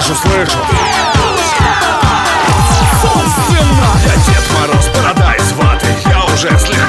слышу, слышу. Собственно, я Дед Мороз, борода из ваты. Я уже слышу